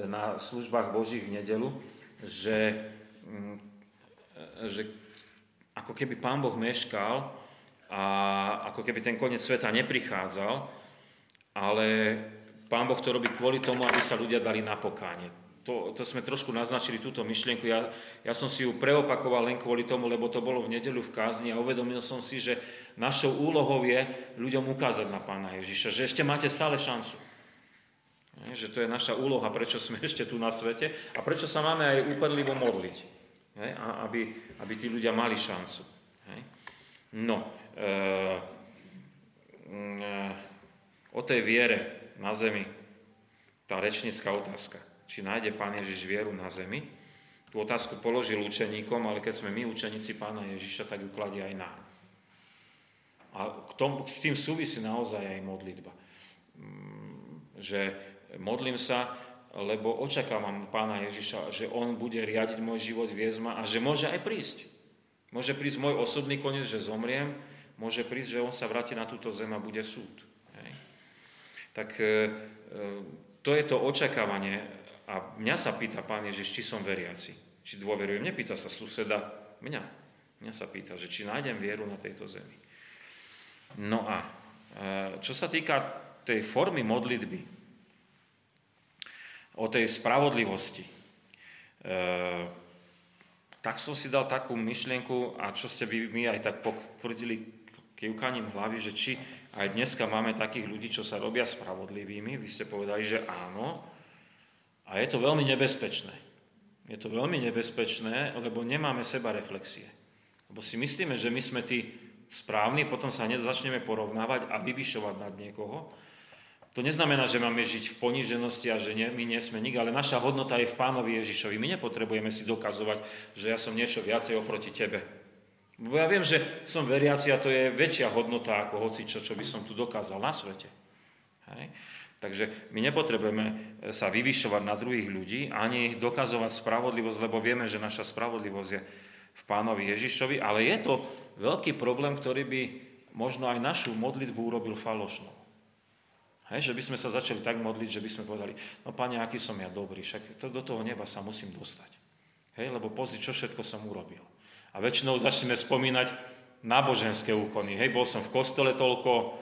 na službách Božích v nedelu, že, mm, e, že ako keby Pán Boh meškal a ako keby ten koniec sveta neprichádzal, ale Pán Boh to robí kvôli tomu, aby sa ľudia dali na pokánie to, to sme trošku naznačili túto myšlienku. Ja, ja som si ju preopakoval len kvôli tomu, lebo to bolo v nedeľu v kázni a uvedomil som si, že našou úlohou je ľuďom ukázať na Pána Ježiša, že ešte máte stále šancu. Že to je naša úloha, prečo sme ešte tu na svete a prečo sa máme aj úpadlivo modliť. Aby, aby tí ľudia mali šancu. No, e, e, o tej viere na zemi, tá rečnická otázka či nájde Pán Ježiš vieru na zemi. Tú otázku položil učeníkom, ale keď sme my učeníci Pána Ježiša, tak ju kladie aj nám. A k, tom, k tým súvisí naozaj aj modlitba. Mm, že modlím sa, lebo očakávam Pána Ježiša, že On bude riadiť môj život, viesť a že môže aj prísť. Môže prísť môj osobný koniec, že zomriem, môže prísť, že On sa vráti na túto zem a bude súd. Hej. Tak e, e, to je to očakávanie a mňa sa pýta Pán Ježiš, či som veriaci, či dôverujem. Nepýta sa suseda, mňa. Mňa sa pýta, že či nájdem vieru na tejto zemi. No a e, čo sa týka tej formy modlitby, o tej spravodlivosti, e, tak som si dal takú myšlienku, a čo ste vy mi aj tak potvrdili kývkaním hlavy, že či aj dneska máme takých ľudí, čo sa robia spravodlivými. Vy ste povedali, že áno, a je to veľmi nebezpečné. Je to veľmi nebezpečné, lebo nemáme seba reflexie. Lebo si myslíme, že my sme tí správni, potom sa hneď začneme porovnávať a vyvyšovať nad niekoho. To neznamená, že máme žiť v poníženosti a že nie, my nie sme nik, ale naša hodnota je v Pánovi Ježišovi. My nepotrebujeme si dokazovať, že ja som niečo viacej oproti tebe. Lebo ja viem, že som veriaci a to je väčšia hodnota ako hoci čo, čo by som tu dokázal na svete. Hej. Takže my nepotrebujeme sa vyvyšovať na druhých ľudí, ani dokazovať spravodlivosť, lebo vieme, že naša spravodlivosť je v pánovi Ježišovi, ale je to veľký problém, ktorý by možno aj našu modlitbu urobil falošnou. Hej, že by sme sa začali tak modliť, že by sme povedali, no pane, aký som ja dobrý, však to, do toho neba sa musím dostať. Hej, lebo pozri, čo všetko som urobil. A väčšinou začneme spomínať náboženské úkony. Hej, bol som v kostole toľko,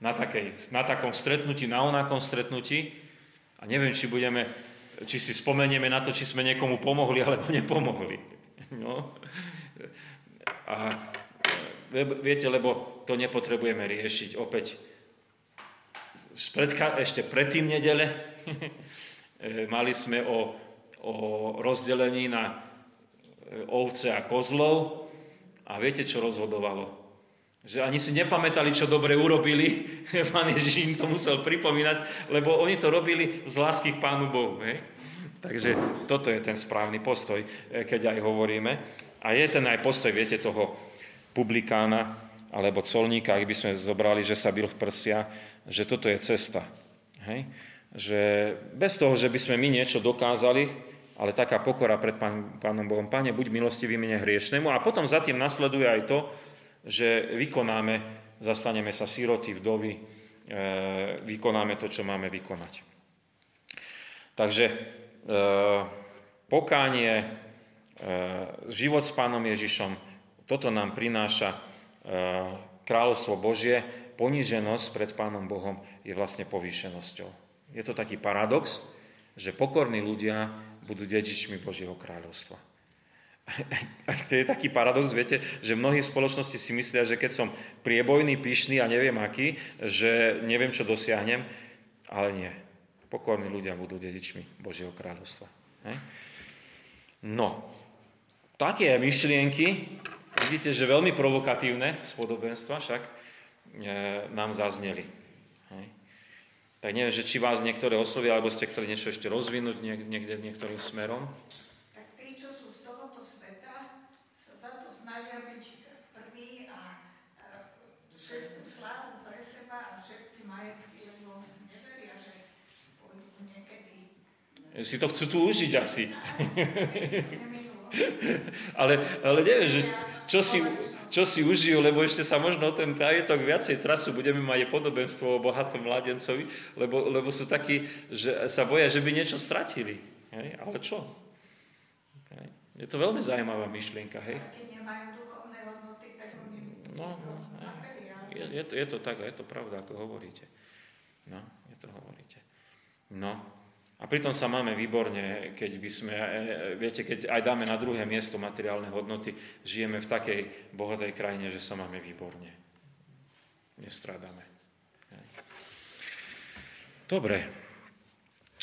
na, takej, na takom stretnutí, na onakom stretnutí a neviem, či budeme, či si spomenieme na to, či sme niekomu pomohli alebo nepomohli. No. A viete, lebo to nepotrebujeme riešiť opäť spredka, ešte predtým nedele mali sme o, o rozdelení na ovce a kozlov a viete, čo rozhodovalo? Že ani si nepamätali, čo dobre urobili. Pán Ježiš im to musel pripomínať, lebo oni to robili z lásky k Pánu Bohu. Hej? Takže toto je ten správny postoj, eh, keď aj hovoríme. A je ten aj postoj, viete, toho publikána alebo colníka, ak by sme zobrali, že sa bil v prsia, že toto je cesta. Hej? Že bez toho, že by sme my niečo dokázali, ale taká pokora pred pán, Pánom Bohom, Pane, buď milostivý mne hriešnemu. A potom za tým nasleduje aj to, že vykonáme, zastaneme sa síroty, vdovy, e, vykonáme to, čo máme vykonať. Takže e, pokánie, e, život s Pánom Ježišom, toto nám prináša kráľovstvo Božie, poníženosť pred Pánom Bohom je vlastne povýšenosťou. Je to taký paradox, že pokorní ľudia budú dedičmi Božieho kráľovstva. To je taký paradox, viete, že mnohí v spoločnosti si myslia, že keď som priebojný, pyšný a neviem aký, že neviem, čo dosiahnem, ale nie. Pokorní ľudia budú dedičmi Božieho kráľovstva. Hej? No, také myšlienky, vidíte, že veľmi provokatívne z podobenstva však e, nám zazneli. Hej? Tak neviem, že či vás niektoré oslovia, alebo ste chceli niečo ešte rozvinúť niekde niektorým smerom. Tak tí, čo sú z tohoto sveta, sa za to snažia byť prví a všetku slávu pre seba a všetky majetky, lebo neveria, že pôjdu niekedy. Si to chcú tu užiť asi. ale, ale neviem, že čo si, čo si užijú, lebo ešte sa možno o ten tajetok viacej trasu budeme mať podobenstvo o bohatom mladencovi, lebo, lebo sú takí, že sa boja, že by niečo stratili. Hej? Ale čo? Hej? Je to veľmi zaujímavá myšlienka. Hej? Keď nemajú duchovné hodnoty, tak oni no, no, je, je, to, je to tak, je to pravda, ako hovoríte. No, je to hovoríte. No, a pritom sa máme výborne, keď by sme, e, e, viete, keď aj dáme na druhé miesto materiálne hodnoty, žijeme v takej bohatej krajine, že sa máme výborne. Nestrádame. Dobre,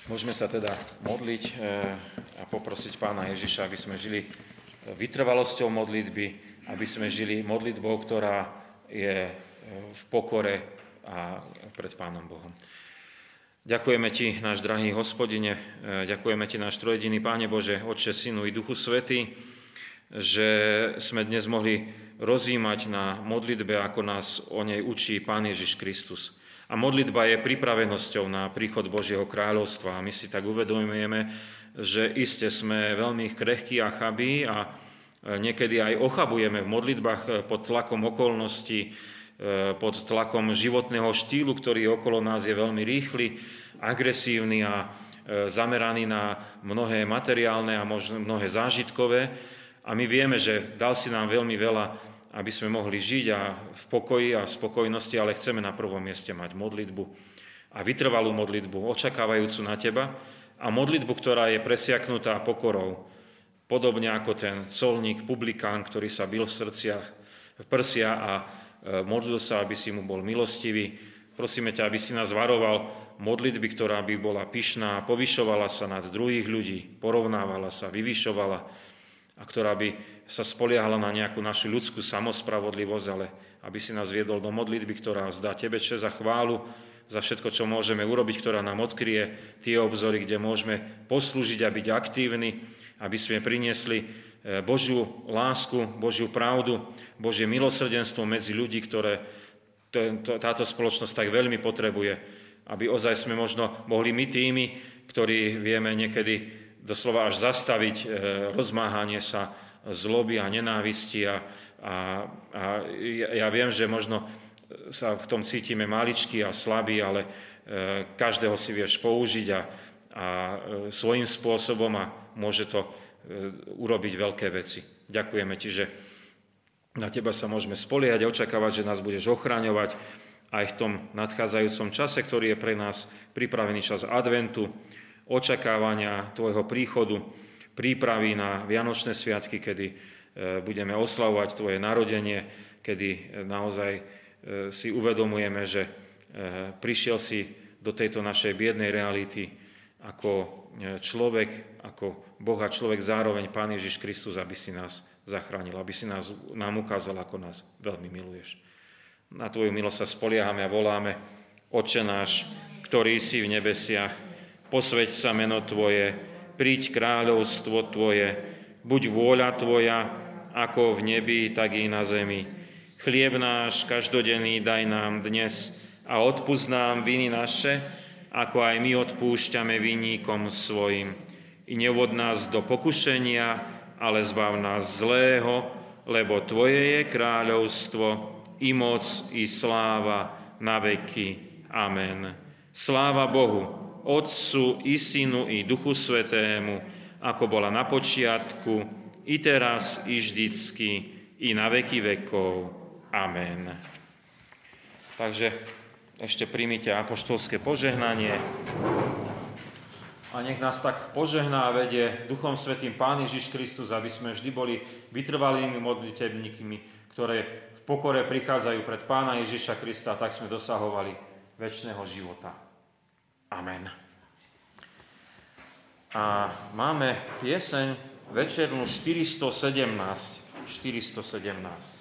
môžeme sa teda modliť e, a poprosiť pána Ježiša, aby sme žili vytrvalosťou modlitby, aby sme žili modlitbou, ktorá je v pokore a pred Pánom Bohom. Ďakujeme Ti, náš drahý hospodine, e, ďakujeme Ti, náš trojediný Páne Bože, Otče, Synu i Duchu Svety, že sme dnes mohli rozímať na modlitbe, ako nás o nej učí Pán Ježiš Kristus. A modlitba je pripravenosťou na príchod Božieho kráľovstva. A my si tak uvedomujeme, že iste sme veľmi krehkí a chabí a e, niekedy aj ochabujeme v modlitbách e, pod tlakom okolností, pod tlakom životného štýlu, ktorý okolo nás je veľmi rýchly agresívny a e, zameraný na mnohé materiálne a možno mnohé zážitkové. A my vieme, že dal si nám veľmi veľa, aby sme mohli žiť a v pokoji a spokojnosti, ale chceme na prvom mieste mať modlitbu a vytrvalú modlitbu, očakávajúcu na teba a modlitbu, ktorá je presiaknutá pokorou. Podobne ako ten solník, publikán, ktorý sa bil v srdciach, v prsia a e, modlil sa, aby si mu bol milostivý. Prosíme ťa, aby si nás varoval modlitby, ktorá by bola pyšná, povyšovala sa nad druhých ľudí, porovnávala sa, vyvyšovala a ktorá by sa spoliehala na nejakú našu ľudskú samospravodlivosť, ale aby si nás viedol do modlitby, ktorá zdá Tebe čas a chválu za všetko, čo môžeme urobiť, ktorá nám odkrie tie obzory, kde môžeme poslúžiť a byť aktívni, aby sme priniesli e, Božiu lásku, Božiu pravdu, Božie milosrdenstvo medzi ľudí, ktoré táto spoločnosť tak veľmi potrebuje aby ozaj sme možno mohli my tými, ktorí vieme niekedy doslova až zastaviť e, rozmáhanie sa zloby a nenávisti a, a, a ja viem, že možno sa v tom cítime maličky a slabí, ale e, každého si vieš použiť a, a svojím spôsobom a môže to urobiť veľké veci. Ďakujeme ti, že na teba sa môžeme spoliehať a očakávať, že nás budeš ochraňovať, aj v tom nadchádzajúcom čase, ktorý je pre nás pripravený čas adventu, očakávania Tvojho príchodu, prípravy na Vianočné sviatky, kedy e, budeme oslavovať Tvoje narodenie, kedy e, naozaj e, si uvedomujeme, že prišiel si do tejto našej biednej reality ako človek, ako Boh a človek, zároveň Pán Ježiš Kristus, aby si nás zachránil, aby si nás, nám ukázal, ako nás veľmi miluješ. Na Tvoju milosť sa spoliehame a voláme, Oče náš, ktorý si v nebesiach, posveď sa meno Tvoje, príď kráľovstvo Tvoje, buď vôľa Tvoja, ako v nebi, tak i na zemi. Chlieb náš každodenný daj nám dnes a odpúsť nám viny naše, ako aj my odpúšťame vinníkom svojim. I nevod nás do pokušenia, ale zbav nás zlého, lebo Tvoje je kráľovstvo, i moc, i sláva na veky. Amen. Sláva Bohu, Otcu, i Synu, i Duchu Svetému, ako bola na počiatku, i teraz, i vždycky, i na veky vekov. Amen. Takže ešte príjmite apoštolské požehnanie. A nech nás tak požehná a vedie Duchom Svetým Pán Ježiš Kristus, aby sme vždy boli vytrvalými modlitebníkmi, ktoré v pokore prichádzajú pred Pána Ježiša Krista, tak sme dosahovali väčšného života. Amen. A máme pieseň večernú 417. 417.